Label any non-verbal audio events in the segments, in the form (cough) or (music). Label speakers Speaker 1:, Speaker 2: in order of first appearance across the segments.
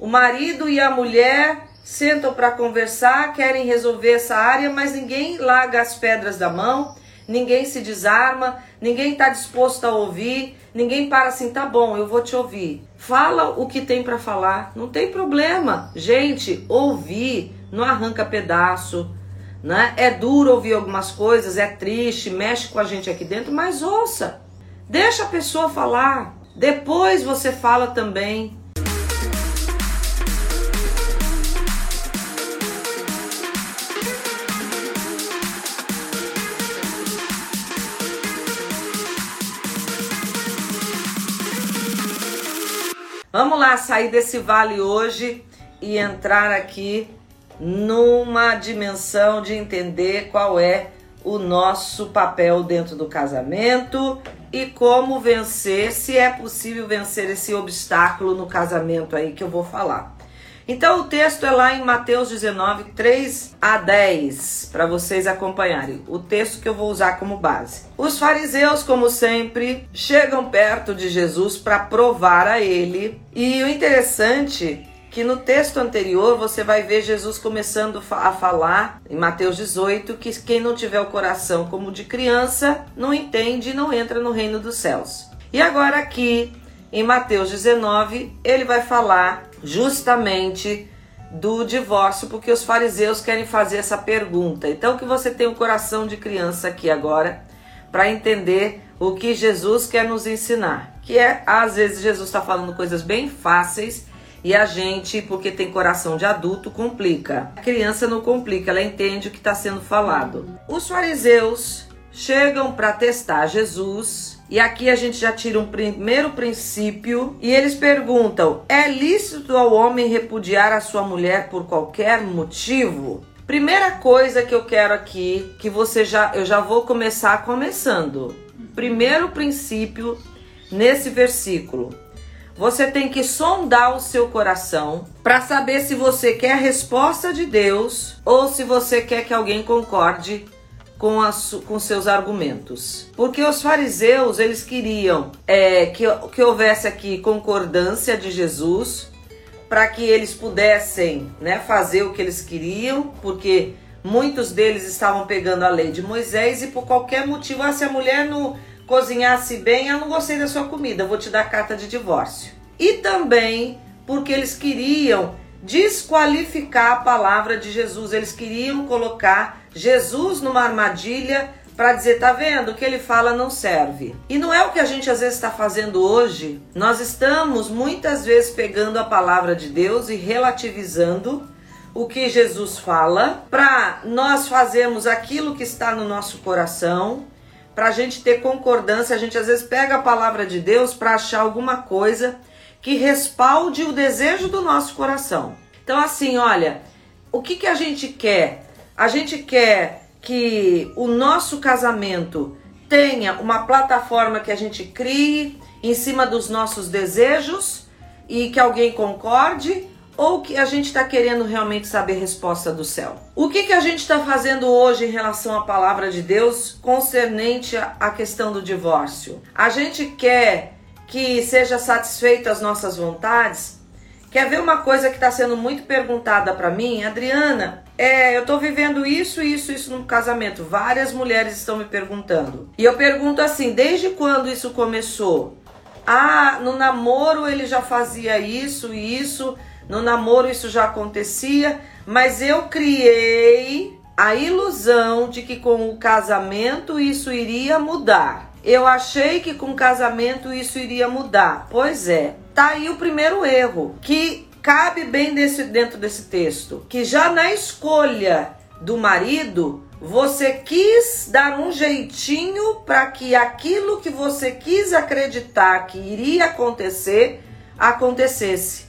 Speaker 1: O marido e a mulher sentam para conversar, querem resolver essa área, mas ninguém larga as pedras da mão, ninguém se desarma, ninguém está disposto a ouvir, ninguém para assim, tá bom, eu vou te ouvir. Fala o que tem para falar, não tem problema. Gente, ouvir não arranca pedaço, né? É duro ouvir algumas coisas, é triste, mexe com a gente aqui dentro, mas ouça. Deixa a pessoa falar. Depois você fala também. Vamos lá sair desse vale hoje e entrar aqui numa dimensão de entender qual é o nosso papel dentro do casamento e como vencer, se é possível vencer esse obstáculo no casamento aí que eu vou falar. Então o texto é lá em Mateus 19, 3 a 10, para vocês acompanharem. O texto que eu vou usar como base. Os fariseus, como sempre, chegam perto de Jesus para provar a ele. E o interessante que no texto anterior você vai ver Jesus começando a falar em Mateus 18 que quem não tiver o coração como de criança não entende e não entra no reino dos céus. E agora aqui em Mateus 19 ele vai falar justamente do divórcio porque os fariseus querem fazer essa pergunta. Então que você tem um coração de criança aqui agora para entender o que Jesus quer nos ensinar. Que é às vezes Jesus está falando coisas bem fáceis e a gente, porque tem coração de adulto, complica. A criança não complica, ela entende o que está sendo falado. Os fariseus chegam para testar Jesus. E aqui a gente já tira um primeiro princípio e eles perguntam: é lícito ao homem repudiar a sua mulher por qualquer motivo? Primeira coisa que eu quero aqui, que você já eu já vou começar começando. Primeiro princípio nesse versículo. Você tem que sondar o seu coração para saber se você quer a resposta de Deus ou se você quer que alguém concorde com, as, com seus argumentos. Porque os fariseus, eles queriam é, que, que houvesse aqui concordância de Jesus para que eles pudessem né, fazer o que eles queriam, porque muitos deles estavam pegando a lei de Moisés e por qualquer motivo, ah, se a mulher não cozinhasse bem, eu não gostei da sua comida, vou te dar carta de divórcio. E também porque eles queriam desqualificar a palavra de Jesus, eles queriam colocar Jesus numa armadilha para dizer, tá vendo? O que ele fala não serve. E não é o que a gente às vezes está fazendo hoje. Nós estamos muitas vezes pegando a palavra de Deus e relativizando o que Jesus fala para nós fazermos aquilo que está no nosso coração para a gente ter concordância, a gente às vezes pega a palavra de Deus para achar alguma coisa que respalde o desejo do nosso coração. Então, assim, olha, o que, que a gente quer? A gente quer que o nosso casamento tenha uma plataforma que a gente crie em cima dos nossos desejos e que alguém concorde ou que a gente está querendo realmente saber resposta do céu? O que, que a gente está fazendo hoje em relação à palavra de Deus concernente à questão do divórcio? A gente quer que seja satisfeita as nossas vontades? Quer ver uma coisa que está sendo muito perguntada para mim, Adriana? É, eu estou vivendo isso, isso, isso no casamento. Várias mulheres estão me perguntando. E eu pergunto assim: desde quando isso começou? Ah, no namoro ele já fazia isso e isso no namoro isso já acontecia, mas eu criei a ilusão de que com o casamento isso iria mudar. Eu achei que com o casamento isso iria mudar. Pois é, tá aí o primeiro erro, que cabe bem desse, dentro desse texto, que já na escolha do marido, você quis dar um jeitinho para que aquilo que você quis acreditar que iria acontecer acontecesse.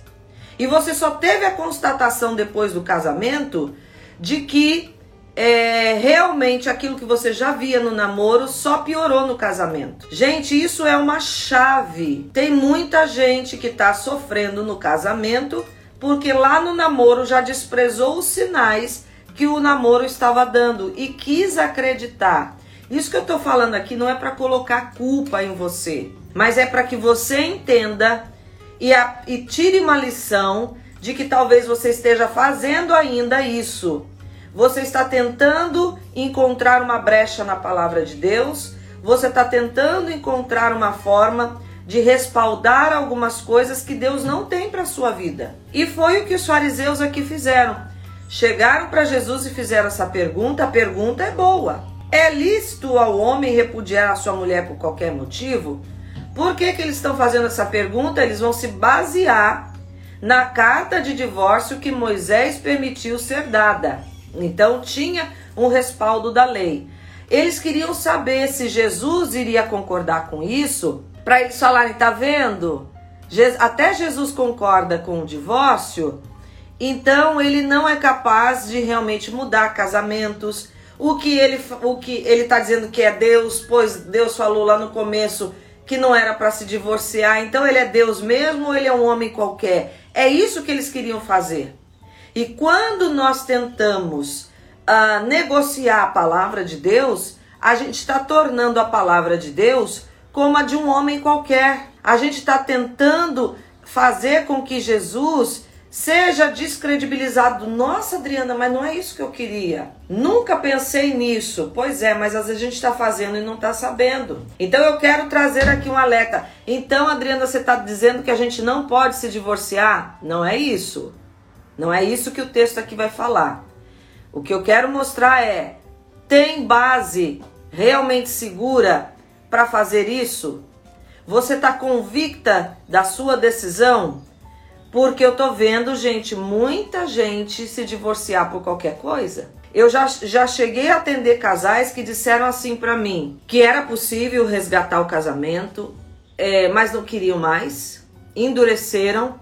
Speaker 1: E você só teve a constatação depois do casamento de que é, realmente aquilo que você já via no namoro só piorou no casamento. Gente, isso é uma chave. Tem muita gente que está sofrendo no casamento porque lá no namoro já desprezou os sinais que o namoro estava dando e quis acreditar. Isso que eu estou falando aqui não é para colocar culpa em você, mas é para que você entenda e, a, e tire uma lição de que talvez você esteja fazendo ainda isso. Você está tentando encontrar uma brecha na palavra de Deus, você está tentando encontrar uma forma de respaldar algumas coisas que Deus não tem para sua vida. E foi o que os fariseus aqui fizeram. Chegaram para Jesus e fizeram essa pergunta. A pergunta é boa. É lícito ao homem repudiar a sua mulher por qualquer motivo? Por que, que eles estão fazendo essa pergunta? Eles vão se basear na carta de divórcio que Moisés permitiu ser dada. Então tinha um respaldo da lei. Eles queriam saber se Jesus iria concordar com isso, para eles falarem, tá vendo? Até Jesus concorda com o divórcio, então ele não é capaz de realmente mudar casamentos. O que ele o que ele tá dizendo que é Deus, pois Deus falou lá no começo que não era para se divorciar. Então ele é Deus mesmo ou ele é um homem qualquer? É isso que eles queriam fazer. E quando nós tentamos uh, negociar a palavra de Deus, a gente está tornando a palavra de Deus como a de um homem qualquer. A gente está tentando fazer com que Jesus seja descredibilizado. Nossa, Adriana, mas não é isso que eu queria. Nunca pensei nisso. Pois é, mas às vezes a gente está fazendo e não está sabendo. Então eu quero trazer aqui um alerta. Então, Adriana, você está dizendo que a gente não pode se divorciar? Não é isso. Não é isso que o texto aqui vai falar. O que eu quero mostrar é: tem base realmente segura para fazer isso? Você está convicta da sua decisão? Porque eu tô vendo, gente, muita gente se divorciar por qualquer coisa. Eu já, já cheguei a atender casais que disseram assim para mim que era possível resgatar o casamento, é, mas não queriam mais, endureceram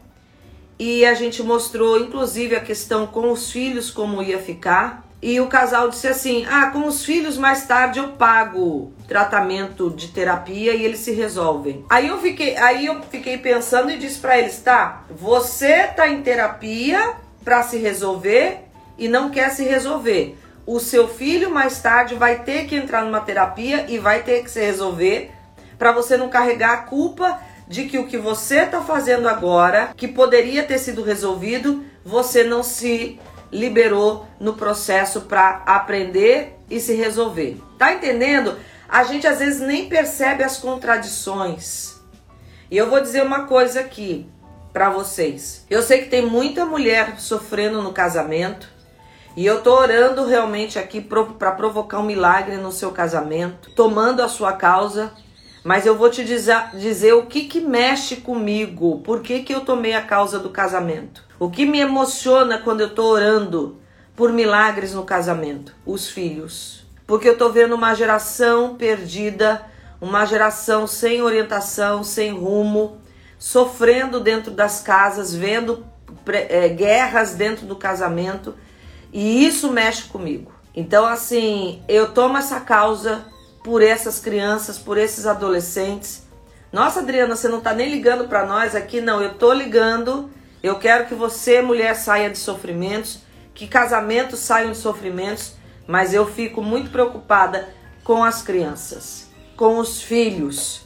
Speaker 1: e a gente mostrou inclusive a questão com os filhos como ia ficar. E o casal disse assim: "Ah, com os filhos mais tarde eu pago tratamento de terapia e eles se resolvem". Aí eu fiquei, aí eu fiquei pensando e disse para eles: "Tá, você tá em terapia para se resolver e não quer se resolver. O seu filho mais tarde vai ter que entrar numa terapia e vai ter que se resolver para você não carregar a culpa de que o que você está fazendo agora, que poderia ter sido resolvido, você não se liberou no processo para aprender e se resolver. Tá entendendo? A gente às vezes nem percebe as contradições. E eu vou dizer uma coisa aqui para vocês. Eu sei que tem muita mulher sofrendo no casamento. E eu tô orando realmente aqui para provocar um milagre no seu casamento, tomando a sua causa mas eu vou te dizer, dizer o que, que mexe comigo, por que, que eu tomei a causa do casamento. O que me emociona quando eu estou orando por milagres no casamento? Os filhos. Porque eu estou vendo uma geração perdida, uma geração sem orientação, sem rumo, sofrendo dentro das casas, vendo é, guerras dentro do casamento, e isso mexe comigo. Então, assim, eu tomo essa causa por essas crianças, por esses adolescentes. Nossa, Adriana, você não tá nem ligando para nós aqui? Não, eu tô ligando. Eu quero que você, mulher, saia de sofrimentos, que casamentos saiam de sofrimentos, mas eu fico muito preocupada com as crianças, com os filhos.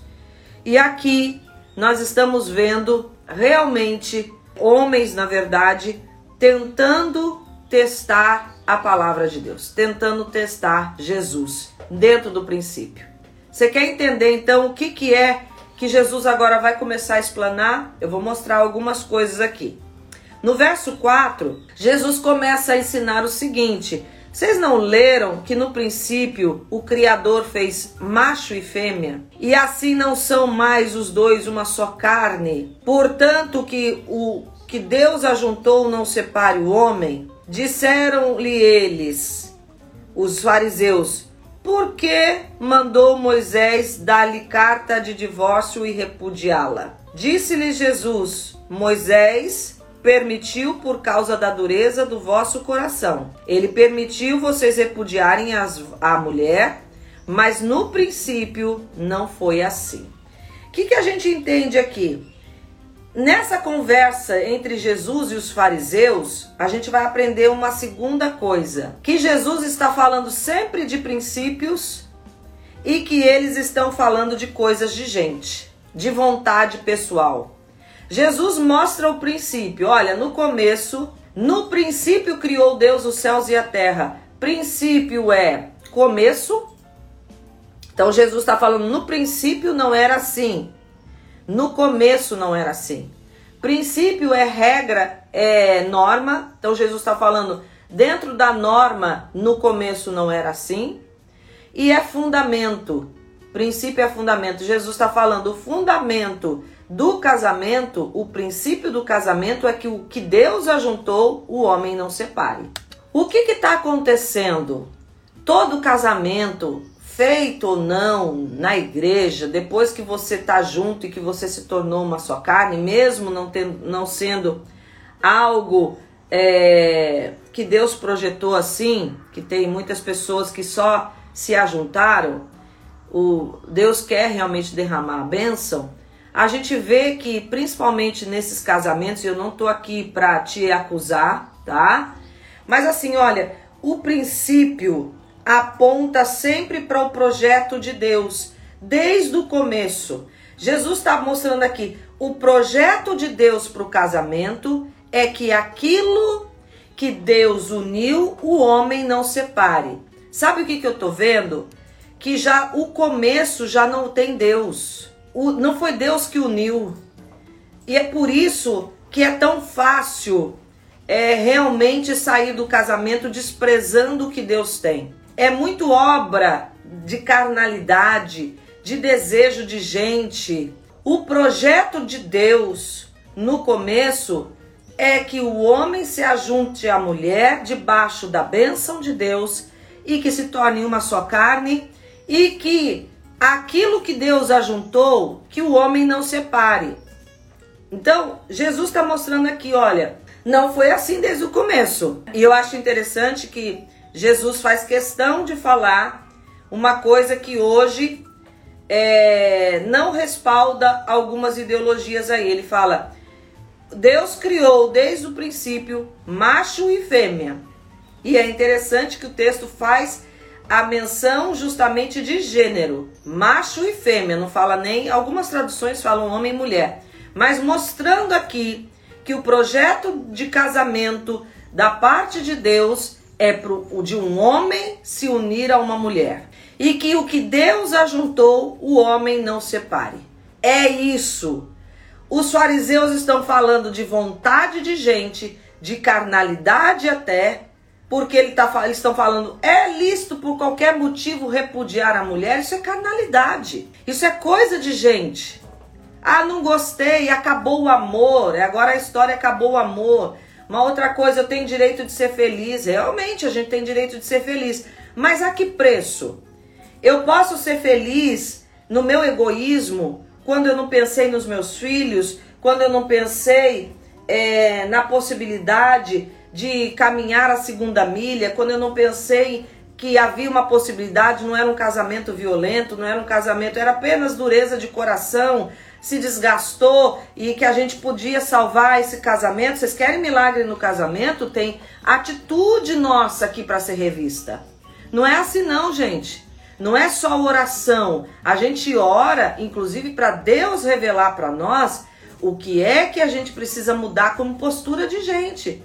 Speaker 1: E aqui nós estamos vendo realmente homens, na verdade, tentando testar a palavra de Deus, tentando testar Jesus dentro do princípio. Você quer entender então o que, que é que Jesus agora vai começar a explanar? Eu vou mostrar algumas coisas aqui. No verso 4, Jesus começa a ensinar o seguinte: vocês não leram que no princípio o Criador fez macho e fêmea? E assim não são mais os dois uma só carne? Portanto, que o que Deus ajuntou não separe o homem? Disseram-lhe eles, os fariseus, por que mandou Moisés dar-lhe carta de divórcio e repudiá-la? Disse-lhe Jesus: Moisés permitiu por causa da dureza do vosso coração. Ele permitiu vocês repudiarem as, a mulher, mas no princípio não foi assim. O que, que a gente entende aqui? Nessa conversa entre Jesus e os fariseus, a gente vai aprender uma segunda coisa: que Jesus está falando sempre de princípios e que eles estão falando de coisas de gente, de vontade pessoal. Jesus mostra o princípio. Olha, no começo, no princípio criou Deus os céus e a terra. Princípio é começo. Então Jesus está falando, no princípio não era assim. No começo não era assim. Princípio é regra, é norma. Então Jesus está falando, dentro da norma, no começo não era assim. E é fundamento. Princípio é fundamento. Jesus está falando, o fundamento do casamento, o princípio do casamento é que o que Deus ajuntou, o homem não separe. O que está acontecendo? Todo casamento, feito ou não na igreja, depois que você está junto e que você se tornou uma só carne, mesmo não, tendo, não sendo algo é, que Deus projetou assim, que tem muitas pessoas que só se ajuntaram, o Deus quer realmente derramar a bênção a gente vê que principalmente nesses casamentos, eu não tô aqui para te acusar, tá? Mas assim, olha, o princípio aponta sempre para o projeto de Deus, desde o começo. Jesus está mostrando aqui, o projeto de Deus para o casamento é que aquilo que Deus uniu, o homem não separe. Sabe o que, que eu tô vendo? Que já o começo já não tem Deus o, não foi Deus que uniu. E é por isso que é tão fácil é, realmente sair do casamento desprezando o que Deus tem. É muito obra de carnalidade, de desejo de gente. O projeto de Deus no começo é que o homem se ajunte à mulher debaixo da bênção de Deus e que se torne uma só carne e que aquilo que Deus ajuntou, que o homem não separe. Então, Jesus está mostrando aqui, olha, não foi assim desde o começo. E eu acho interessante que Jesus faz questão de falar uma coisa que hoje é, não respalda algumas ideologias aí. Ele fala: Deus criou desde o princípio macho e fêmea. E é interessante que o texto faz a menção justamente de gênero, macho e fêmea, não fala nem, algumas traduções falam homem e mulher, mas mostrando aqui que o projeto de casamento da parte de Deus é pro, o de um homem se unir a uma mulher. E que o que Deus ajuntou, o homem não separe. É isso. Os fariseus estão falando de vontade de gente, de carnalidade até, porque ele tá, eles estão falando, é lícito por qualquer motivo repudiar a mulher, isso é carnalidade, isso é coisa de gente. Ah, não gostei, acabou o amor, agora a história acabou o amor. Uma outra coisa, eu tenho direito de ser feliz. Realmente, a gente tem direito de ser feliz. Mas a que preço? Eu posso ser feliz no meu egoísmo quando eu não pensei nos meus filhos, quando eu não pensei é, na possibilidade de caminhar a segunda milha, quando eu não pensei que havia uma possibilidade, não era um casamento violento, não era um casamento, era apenas dureza de coração, se desgastou e que a gente podia salvar esse casamento. Vocês querem milagre no casamento? Tem atitude nossa aqui para ser revista. Não é assim não, gente. Não é só oração. A gente ora, inclusive, para Deus revelar para nós o que é que a gente precisa mudar como postura de gente.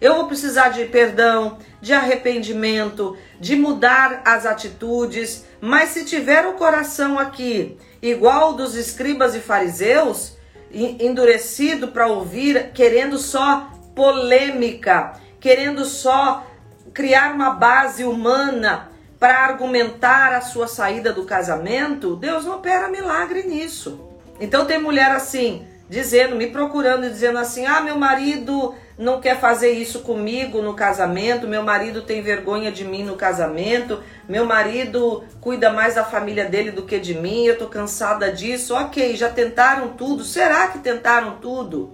Speaker 1: Eu vou precisar de perdão, de arrependimento, de mudar as atitudes, mas se tiver o coração aqui igual dos escribas e fariseus, endurecido para ouvir, querendo só polêmica, querendo só criar uma base humana para argumentar a sua saída do casamento, Deus não opera milagre nisso. Então tem mulher assim, dizendo, me procurando e dizendo assim: "Ah, meu marido não quer fazer isso comigo no casamento, meu marido tem vergonha de mim no casamento, meu marido cuida mais da família dele do que de mim, eu tô cansada disso. OK, já tentaram tudo. Será que tentaram tudo?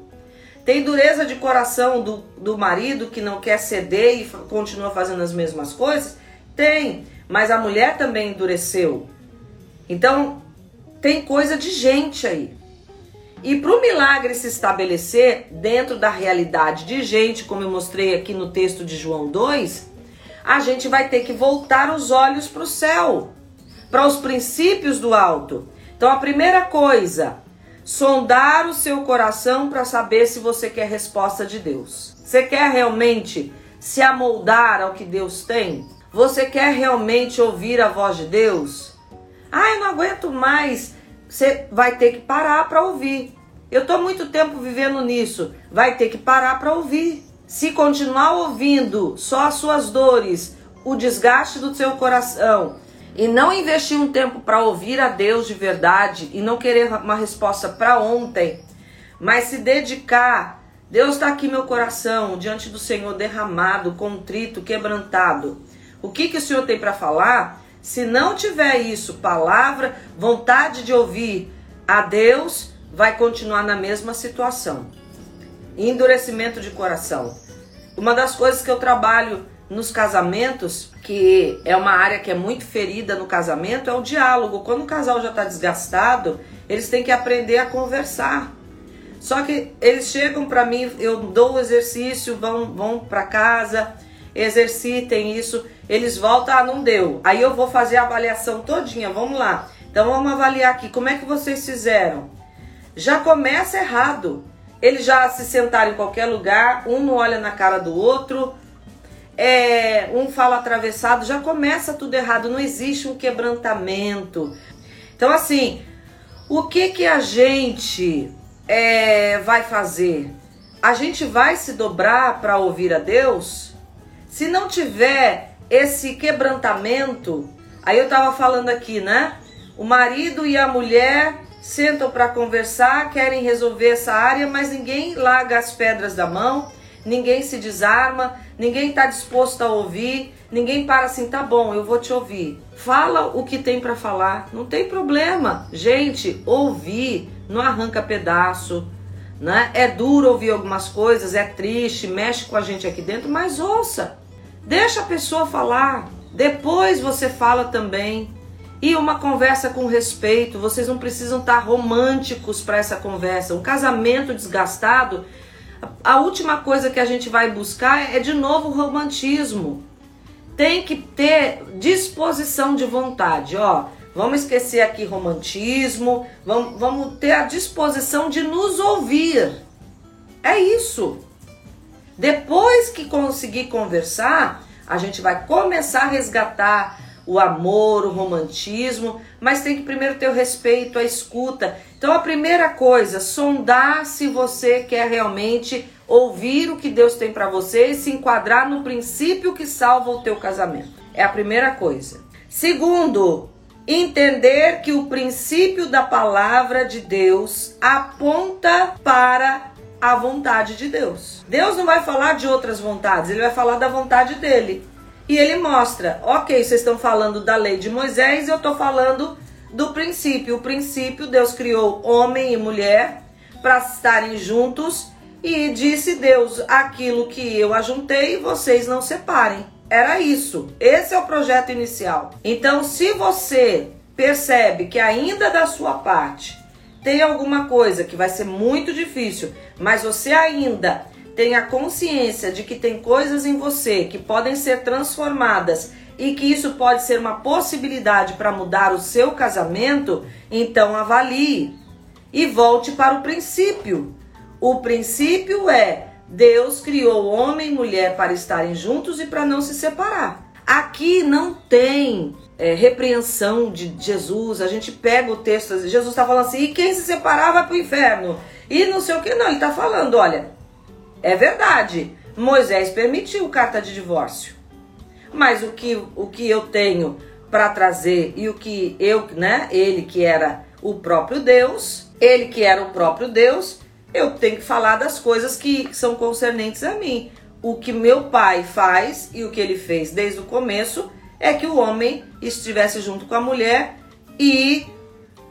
Speaker 1: Tem dureza de coração do, do marido que não quer ceder e continua fazendo as mesmas coisas? Tem, mas a mulher também endureceu. Então, tem coisa de gente aí. E para o milagre se estabelecer dentro da realidade de gente, como eu mostrei aqui no texto de João 2, a gente vai ter que voltar os olhos para o céu, para os princípios do alto. Então a primeira coisa, sondar o seu coração para saber se você quer resposta de Deus. Você quer realmente se amoldar ao que Deus tem? Você quer realmente ouvir a voz de Deus? Ah, eu não aguento mais. Você vai ter que parar para ouvir. Eu estou muito tempo vivendo nisso. Vai ter que parar para ouvir. Se continuar ouvindo só as suas dores, o desgaste do seu coração e não investir um tempo para ouvir a Deus de verdade e não querer uma resposta para ontem, mas se dedicar. Deus está aqui meu coração diante do Senhor derramado, contrito, quebrantado. O que que o Senhor tem para falar? Se não tiver isso, palavra, vontade de ouvir a Deus, vai continuar na mesma situação. Endurecimento de coração. Uma das coisas que eu trabalho nos casamentos, que é uma área que é muito ferida no casamento, é o diálogo. Quando o casal já está desgastado, eles têm que aprender a conversar. Só que eles chegam para mim, eu dou o exercício, vão, vão para casa, exercitem isso, eles voltam, ah, não deu. Aí eu vou fazer a avaliação todinha, vamos lá. Então vamos avaliar aqui, como é que vocês fizeram? Já começa errado. Eles já se sentaram em qualquer lugar, um não olha na cara do outro, é, um fala atravessado, já começa tudo errado, não existe um quebrantamento. Então, assim, o que que a gente é, vai fazer? A gente vai se dobrar para ouvir a Deus? Se não tiver esse quebrantamento, aí eu tava falando aqui, né? O marido e a mulher sentam para conversar, querem resolver essa área, mas ninguém larga as pedras da mão, ninguém se desarma, ninguém está disposto a ouvir, ninguém para assim, tá bom, eu vou te ouvir. Fala o que tem para falar, não tem problema. Gente, ouvir não arranca pedaço, né? É duro ouvir algumas coisas, é triste, mexe com a gente aqui dentro, mas ouça. Deixa a pessoa falar. Depois você fala também. E uma conversa com respeito, vocês não precisam estar românticos para essa conversa. Um casamento desgastado a última coisa que a gente vai buscar é de novo o romantismo. Tem que ter disposição de vontade, ó. Vamos esquecer aqui romantismo, vamos, vamos ter a disposição de nos ouvir. É isso. Depois que conseguir conversar, a gente vai começar a resgatar o amor, o romantismo, mas tem que primeiro ter o respeito, a escuta. Então a primeira coisa, sondar se você quer realmente ouvir o que Deus tem para você e se enquadrar no princípio que salva o teu casamento. É a primeira coisa. Segundo, entender que o princípio da palavra de Deus aponta para a vontade de Deus. Deus não vai falar de outras vontades, ele vai falar da vontade dele. E ele mostra, ok, vocês estão falando da lei de Moisés, eu estou falando do princípio. O princípio, Deus criou homem e mulher para estarem juntos e disse Deus: aquilo que eu ajuntei, vocês não separem. Era isso. Esse é o projeto inicial. Então, se você percebe que ainda da sua parte tem alguma coisa que vai ser muito difícil, mas você ainda tenha consciência de que tem coisas em você que podem ser transformadas e que isso pode ser uma possibilidade para mudar o seu casamento, então avalie e volte para o princípio. O princípio é: Deus criou homem e mulher para estarem juntos e para não se separar. Aqui não tem é, repreensão de Jesus. A gente pega o texto, Jesus está falando assim: e quem se separar vai para o inferno. E não sei o que, não. Ele está falando: olha, é verdade. Moisés permitiu carta de divórcio. Mas o que, o que eu tenho para trazer e o que eu, né, ele que era o próprio Deus, ele que era o próprio Deus, eu tenho que falar das coisas que são concernentes a mim. O que meu pai faz e o que ele fez desde o começo é que o homem estivesse junto com a mulher e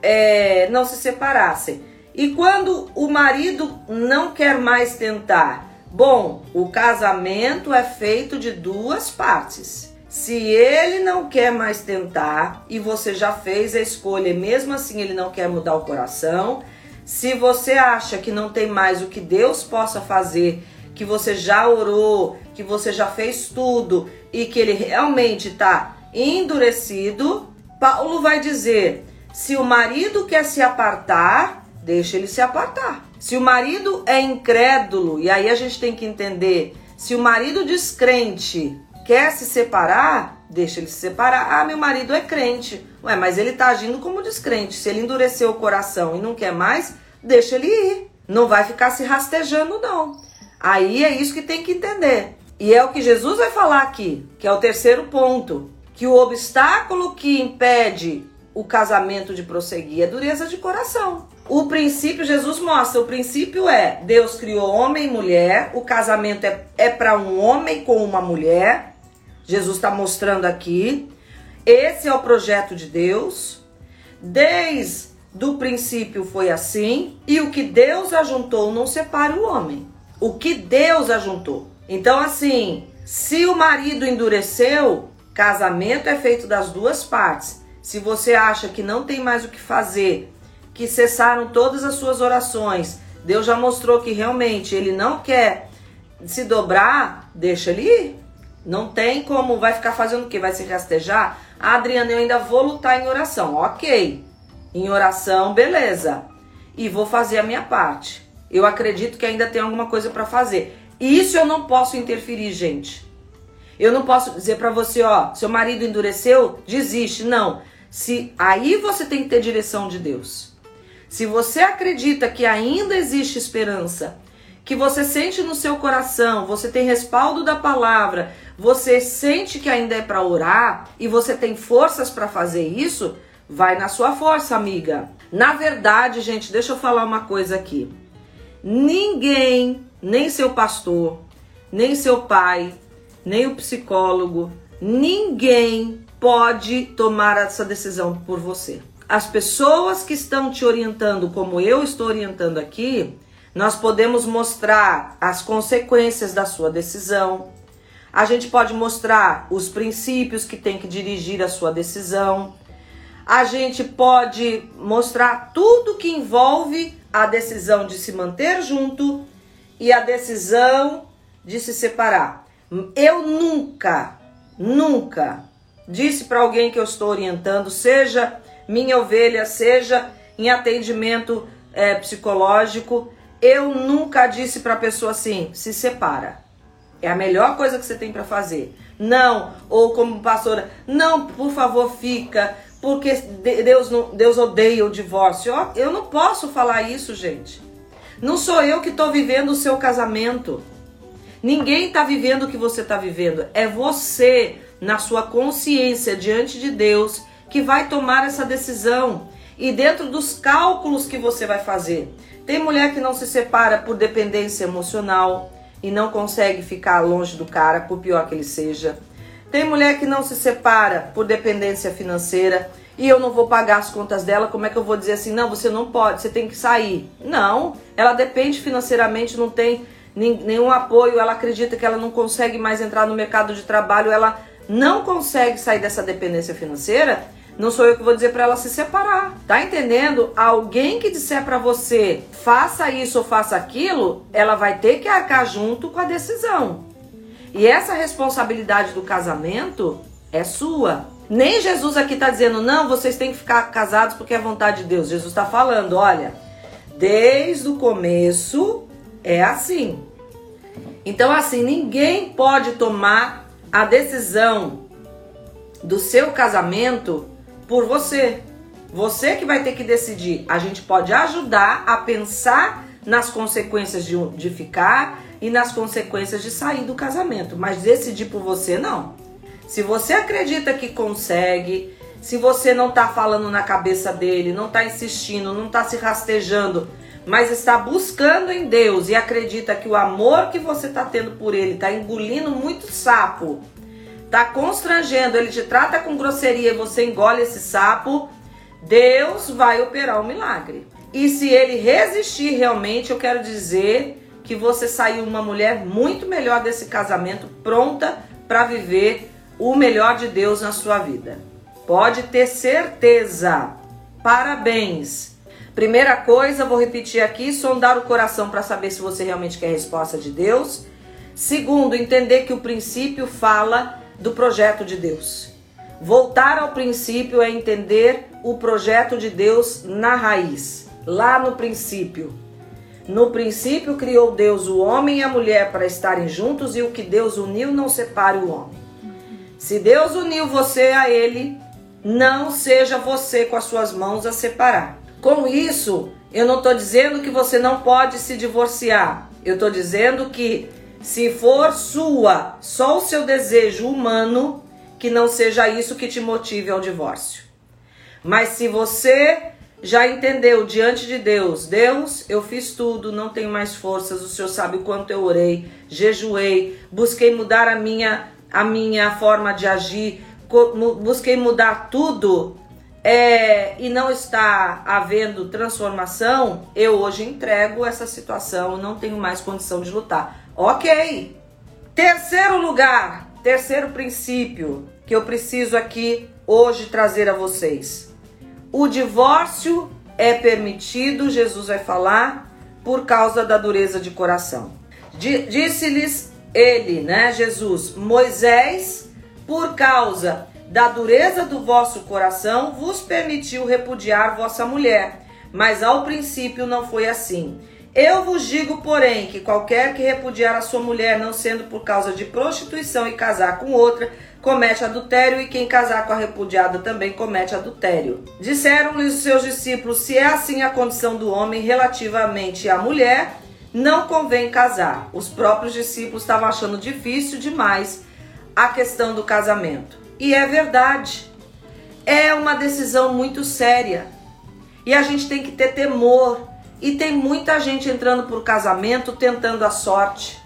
Speaker 1: é, não se separassem. E quando o marido não quer mais tentar, bom, o casamento é feito de duas partes. Se ele não quer mais tentar e você já fez a escolha, e mesmo assim ele não quer mudar o coração, se você acha que não tem mais o que Deus possa fazer, que você já orou, que você já fez tudo e que ele realmente está endurecido, Paulo vai dizer: se o marido quer se apartar, deixa ele se apartar. Se o marido é incrédulo, e aí a gente tem que entender, se o marido descrente quer se separar, deixa ele se separar. Ah, meu marido é crente. Ué, mas ele tá agindo como descrente. Se ele endureceu o coração e não quer mais, deixa ele ir. Não vai ficar se rastejando, não. Aí é isso que tem que entender. E é o que Jesus vai falar aqui, que é o terceiro ponto. Que o obstáculo que impede o casamento de prosseguir é dureza de coração. O princípio, Jesus mostra, o princípio é: Deus criou homem e mulher, o casamento é, é para um homem com uma mulher. Jesus está mostrando aqui. Esse é o projeto de Deus. Desde o princípio foi assim. E o que Deus ajuntou não separa o homem. O que Deus ajuntou. Então, assim, se o marido endureceu, casamento é feito das duas partes. Se você acha que não tem mais o que fazer, que cessaram todas as suas orações, Deus já mostrou que realmente ele não quer se dobrar, deixa ele ir. Não tem como, vai ficar fazendo o quê? Vai se rastejar? Ah, Adriana, eu ainda vou lutar em oração. Ok. Em oração, beleza. E vou fazer a minha parte. Eu acredito que ainda tem alguma coisa para fazer. Isso eu não posso interferir, gente. Eu não posso dizer para você, ó, seu marido endureceu, desiste. Não. Se aí você tem que ter direção de Deus. Se você acredita que ainda existe esperança, que você sente no seu coração, você tem respaldo da palavra, você sente que ainda é para orar e você tem forças para fazer isso, vai na sua força, amiga. Na verdade, gente, deixa eu falar uma coisa aqui. Ninguém, nem seu pastor, nem seu pai, nem o psicólogo, ninguém pode tomar essa decisão por você. As pessoas que estão te orientando, como eu estou orientando aqui, nós podemos mostrar as consequências da sua decisão, a gente pode mostrar os princípios que tem que dirigir a sua decisão. A gente pode mostrar tudo que envolve a decisão de se manter junto e a decisão de se separar. Eu nunca, nunca disse para alguém que eu estou orientando, seja minha ovelha, seja em atendimento é, psicológico, eu nunca disse para a pessoa assim: se separa. É a melhor coisa que você tem para fazer. Não, ou como pastora, não, por favor, fica, porque Deus, não, Deus odeia o divórcio. Eu não posso falar isso, gente. Não sou eu que estou vivendo o seu casamento. Ninguém está vivendo o que você está vivendo. É você, na sua consciência diante de Deus, que vai tomar essa decisão. E dentro dos cálculos que você vai fazer. Tem mulher que não se separa por dependência emocional e não consegue ficar longe do cara, por pior que ele seja. Tem mulher que não se separa por dependência financeira e eu não vou pagar as contas dela, como é que eu vou dizer assim, não, você não pode, você tem que sair? Não, ela depende financeiramente, não tem nenhum apoio, ela acredita que ela não consegue mais entrar no mercado de trabalho, ela não consegue sair dessa dependência financeira não sou eu que vou dizer para ela se separar. Tá entendendo? Alguém que disser para você, faça isso ou faça aquilo, ela vai ter que arcar junto com a decisão. E essa responsabilidade do casamento é sua. Nem Jesus aqui está dizendo, não, vocês têm que ficar casados porque é vontade de Deus. Jesus está falando, olha, desde o começo é assim. Então, assim, ninguém pode tomar a decisão do seu casamento por você. Você que vai ter que decidir. A gente pode ajudar a pensar nas consequências de, de ficar e nas consequências de sair do casamento, mas decidir por você não. Se você acredita que consegue, se você não tá falando na cabeça dele, não tá insistindo, não tá se rastejando, mas está buscando em Deus e acredita que o amor que você tá tendo por ele tá engolindo muito sapo tá constrangendo, ele te trata com grosseria e você engole esse sapo, Deus vai operar o um milagre. E se ele resistir realmente, eu quero dizer que você saiu uma mulher muito melhor desse casamento, pronta para viver o melhor de Deus na sua vida. Pode ter certeza. Parabéns. Primeira coisa, vou repetir aqui, sondar o coração para saber se você realmente quer a resposta de Deus. Segundo, entender que o princípio fala do projeto de Deus. Voltar ao princípio é entender o projeto de Deus na raiz. lá no princípio. No princípio criou Deus o homem e a mulher para estarem juntos e o que Deus uniu não separe o homem. Se Deus uniu você a ele, não seja você com as suas mãos a separar. Com isso, eu não estou dizendo que você não pode se divorciar. Eu estou dizendo que se for sua, só o seu desejo humano, que não seja isso que te motive ao divórcio. Mas se você já entendeu diante de Deus, Deus, eu fiz tudo, não tenho mais forças, o Senhor sabe o quanto eu orei, jejuei, busquei mudar a minha a minha forma de agir, busquei mudar tudo é, e não está havendo transformação, eu hoje entrego essa situação, não tenho mais condição de lutar. Ok. Terceiro lugar, terceiro princípio que eu preciso aqui hoje trazer a vocês. O divórcio é permitido, Jesus vai falar, por causa da dureza de coração. Disse-lhes ele, né, Jesus, Moisés, por causa da dureza do vosso coração, vos permitiu repudiar vossa mulher, mas ao princípio não foi assim. Eu vos digo, porém, que qualquer que repudiar a sua mulher, não sendo por causa de prostituição e casar com outra, comete adultério, e quem casar com a repudiada também comete adultério. Disseram-lhe os seus discípulos: se é assim a condição do homem relativamente à mulher, não convém casar. Os próprios discípulos estavam achando difícil demais a questão do casamento. E é verdade. É uma decisão muito séria. E a gente tem que ter temor. E tem muita gente entrando para o casamento tentando a sorte.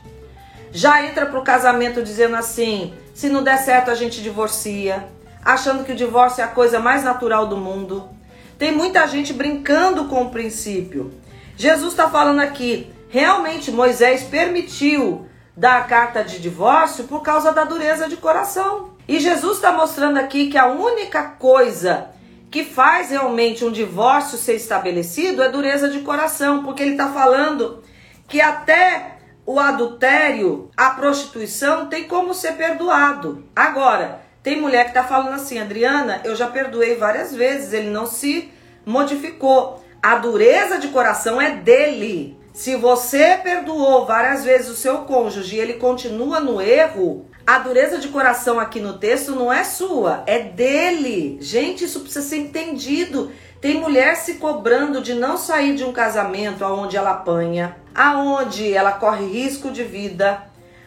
Speaker 1: Já entra para o casamento dizendo assim: se não der certo a gente divorcia, achando que o divórcio é a coisa mais natural do mundo. Tem muita gente brincando com o princípio. Jesus está falando aqui: realmente Moisés permitiu dar carta de divórcio por causa da dureza de coração. E Jesus está mostrando aqui que a única coisa que faz realmente um divórcio ser estabelecido é dureza de coração, porque ele está falando que até o adultério, a prostituição tem como ser perdoado. Agora, tem mulher que está falando assim, Adriana, eu já perdoei várias vezes, ele não se modificou. A dureza de coração é dele. Se você perdoou várias vezes o seu cônjuge e ele continua no erro, a dureza de coração aqui no texto não é sua, é dele. Gente, isso precisa ser entendido. Tem mulher se cobrando de não sair de um casamento aonde ela apanha, aonde ela corre risco de vida,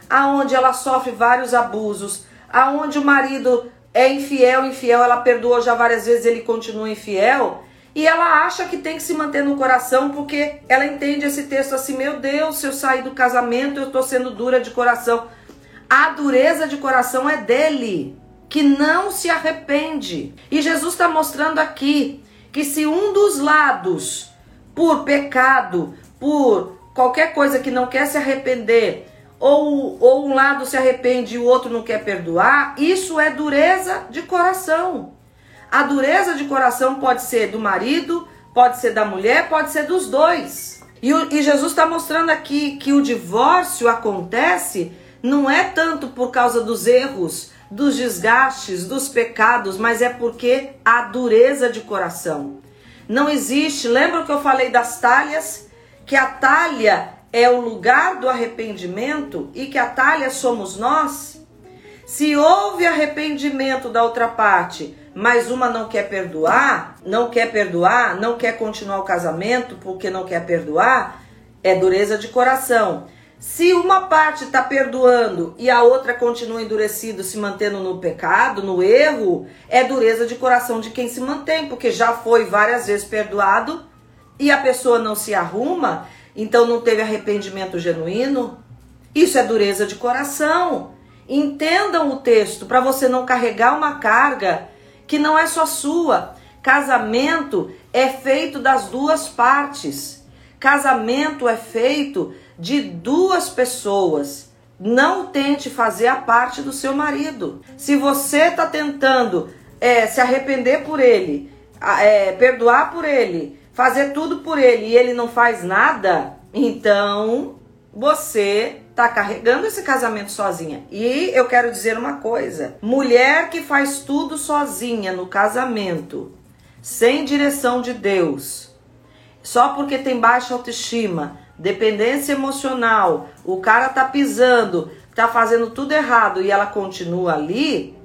Speaker 1: aonde ela sofre vários abusos, aonde o marido é infiel, infiel, ela perdoou já várias vezes, ele continua infiel. E ela acha que tem que se manter no coração porque ela entende esse texto assim: meu Deus, se eu sair do casamento, eu estou sendo dura de coração. A dureza de coração é dele, que não se arrepende. E Jesus está mostrando aqui que se um dos lados, por pecado, por qualquer coisa que não quer se arrepender, ou, ou um lado se arrepende e o outro não quer perdoar, isso é dureza de coração. A dureza de coração pode ser do marido, pode ser da mulher, pode ser dos dois. E, e Jesus está mostrando aqui que o divórcio acontece não é tanto por causa dos erros, dos desgastes, dos pecados, mas é porque a dureza de coração. Não existe, lembra que eu falei das talhas? Que a talha é o lugar do arrependimento e que a talha somos nós? Se houve arrependimento da outra parte, mas uma não quer perdoar, não quer perdoar, não quer continuar o casamento porque não quer perdoar, é dureza de coração. Se uma parte está perdoando e a outra continua endurecida, se mantendo no pecado, no erro, é dureza de coração de quem se mantém, porque já foi várias vezes perdoado e a pessoa não se arruma, então não teve arrependimento genuíno. Isso é dureza de coração. Entendam o texto para você não carregar uma carga que não é só sua. Casamento é feito das duas partes. Casamento é feito de duas pessoas. Não tente fazer a parte do seu marido. Se você está tentando é, se arrepender por ele, é, perdoar por ele, fazer tudo por ele e ele não faz nada, então você está carregando esse casamento sozinha. E eu quero dizer uma coisa: mulher que faz tudo sozinha no casamento, sem direção de Deus, só porque tem baixa autoestima, dependência emocional, o cara tá pisando, tá fazendo tudo errado e ela continua ali,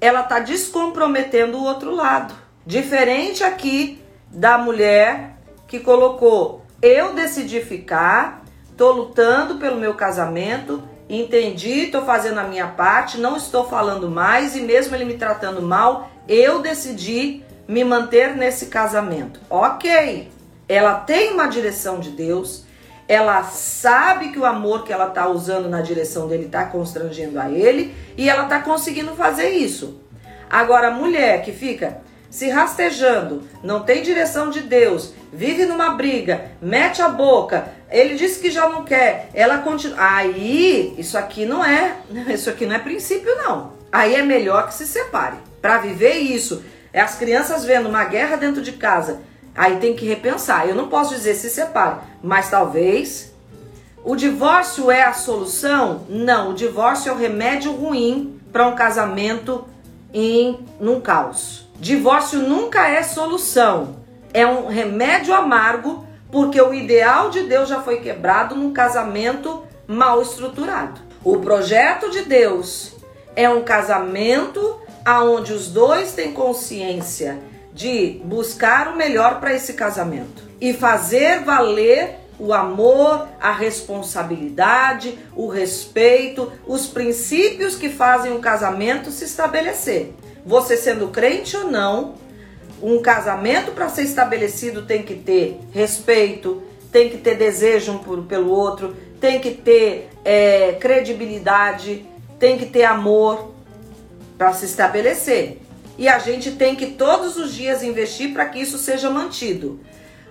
Speaker 1: ela tá descomprometendo o outro lado. Diferente aqui da mulher que colocou: eu decidi ficar, tô lutando pelo meu casamento, entendi, tô fazendo a minha parte, não estou falando mais e mesmo ele me tratando mal, eu decidi me manter nesse casamento. OK. Ela tem uma direção de Deus, ela sabe que o amor que ela tá usando na direção dele tá constrangendo a ele e ela tá conseguindo fazer isso. Agora a mulher que fica se rastejando, não tem direção de Deus, vive numa briga, mete a boca, ele disse que já não quer, ela continua. Aí, isso aqui não é, (laughs) isso aqui não é princípio não. Aí é melhor que se separe. Para viver isso, é as crianças vendo uma guerra dentro de casa. Aí tem que repensar. Eu não posso dizer se separe, mas talvez o divórcio é a solução? Não, o divórcio é o remédio ruim para um casamento em num caos. Divórcio nunca é solução, é um remédio amargo, porque o ideal de Deus já foi quebrado num casamento mal estruturado. O projeto de Deus é um casamento aonde os dois têm consciência de buscar o melhor para esse casamento e fazer valer o amor, a responsabilidade, o respeito, os princípios que fazem um casamento se estabelecer você sendo crente ou não, um casamento para ser estabelecido tem que ter respeito, tem que ter desejo um por, pelo outro, tem que ter é, credibilidade, tem que ter amor para se estabelecer. E a gente tem que todos os dias investir para que isso seja mantido.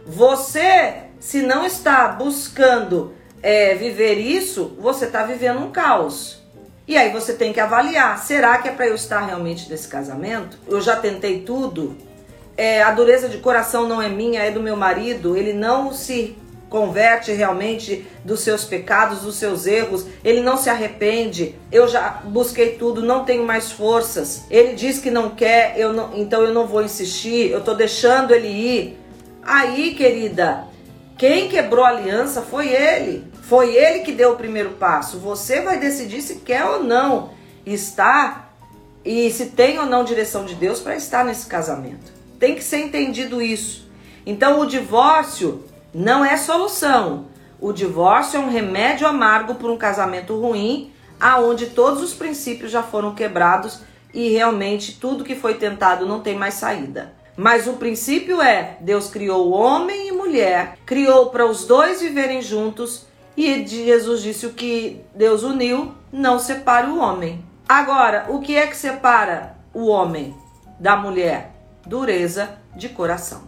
Speaker 1: Você, se não está buscando é, viver isso, você está vivendo um caos. E aí você tem que avaliar: será que é para eu estar realmente nesse casamento? Eu já tentei tudo. É, a dureza de coração não é minha, é do meu marido. Ele não se converte realmente dos seus pecados, dos seus erros, ele não se arrepende. Eu já busquei tudo, não tenho mais forças. Ele diz que não quer, eu não, então eu não vou insistir, eu tô deixando ele ir. Aí, querida, quem quebrou a aliança foi ele. Foi ele que deu o primeiro passo. Você vai decidir se quer ou não estar e se tem ou não direção de Deus para estar nesse casamento. Tem que ser entendido isso. Então, o divórcio não é solução. O divórcio é um remédio amargo para um casamento ruim, aonde todos os princípios já foram quebrados e realmente tudo que foi tentado não tem mais saída. Mas o princípio é: Deus criou homem e mulher, criou para os dois viverem juntos e Jesus disse: o que Deus uniu, não separe o homem. Agora, o que é que separa o homem da mulher? Dureza de coração.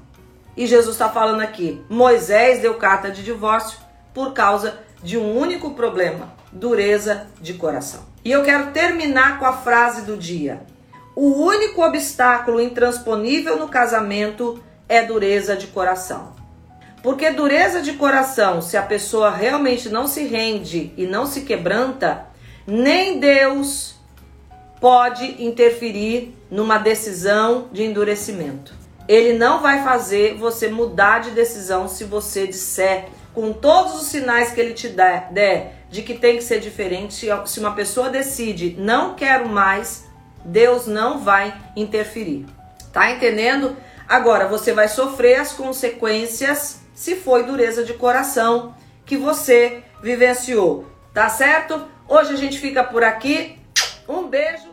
Speaker 1: E Jesus está falando aqui: Moisés deu carta de divórcio por causa de um único problema: dureza de coração. E eu quero terminar com a frase do dia: O único obstáculo intransponível no casamento é dureza de coração. Porque dureza de coração, se a pessoa realmente não se rende e não se quebranta, nem Deus pode interferir numa decisão de endurecimento. Ele não vai fazer você mudar de decisão se você disser com todos os sinais que ele te der, de que tem que ser diferente. Se uma pessoa decide não quero mais, Deus não vai interferir. Tá entendendo? Agora você vai sofrer as consequências se foi dureza de coração que você vivenciou. Tá certo? Hoje a gente fica por aqui. Um beijo.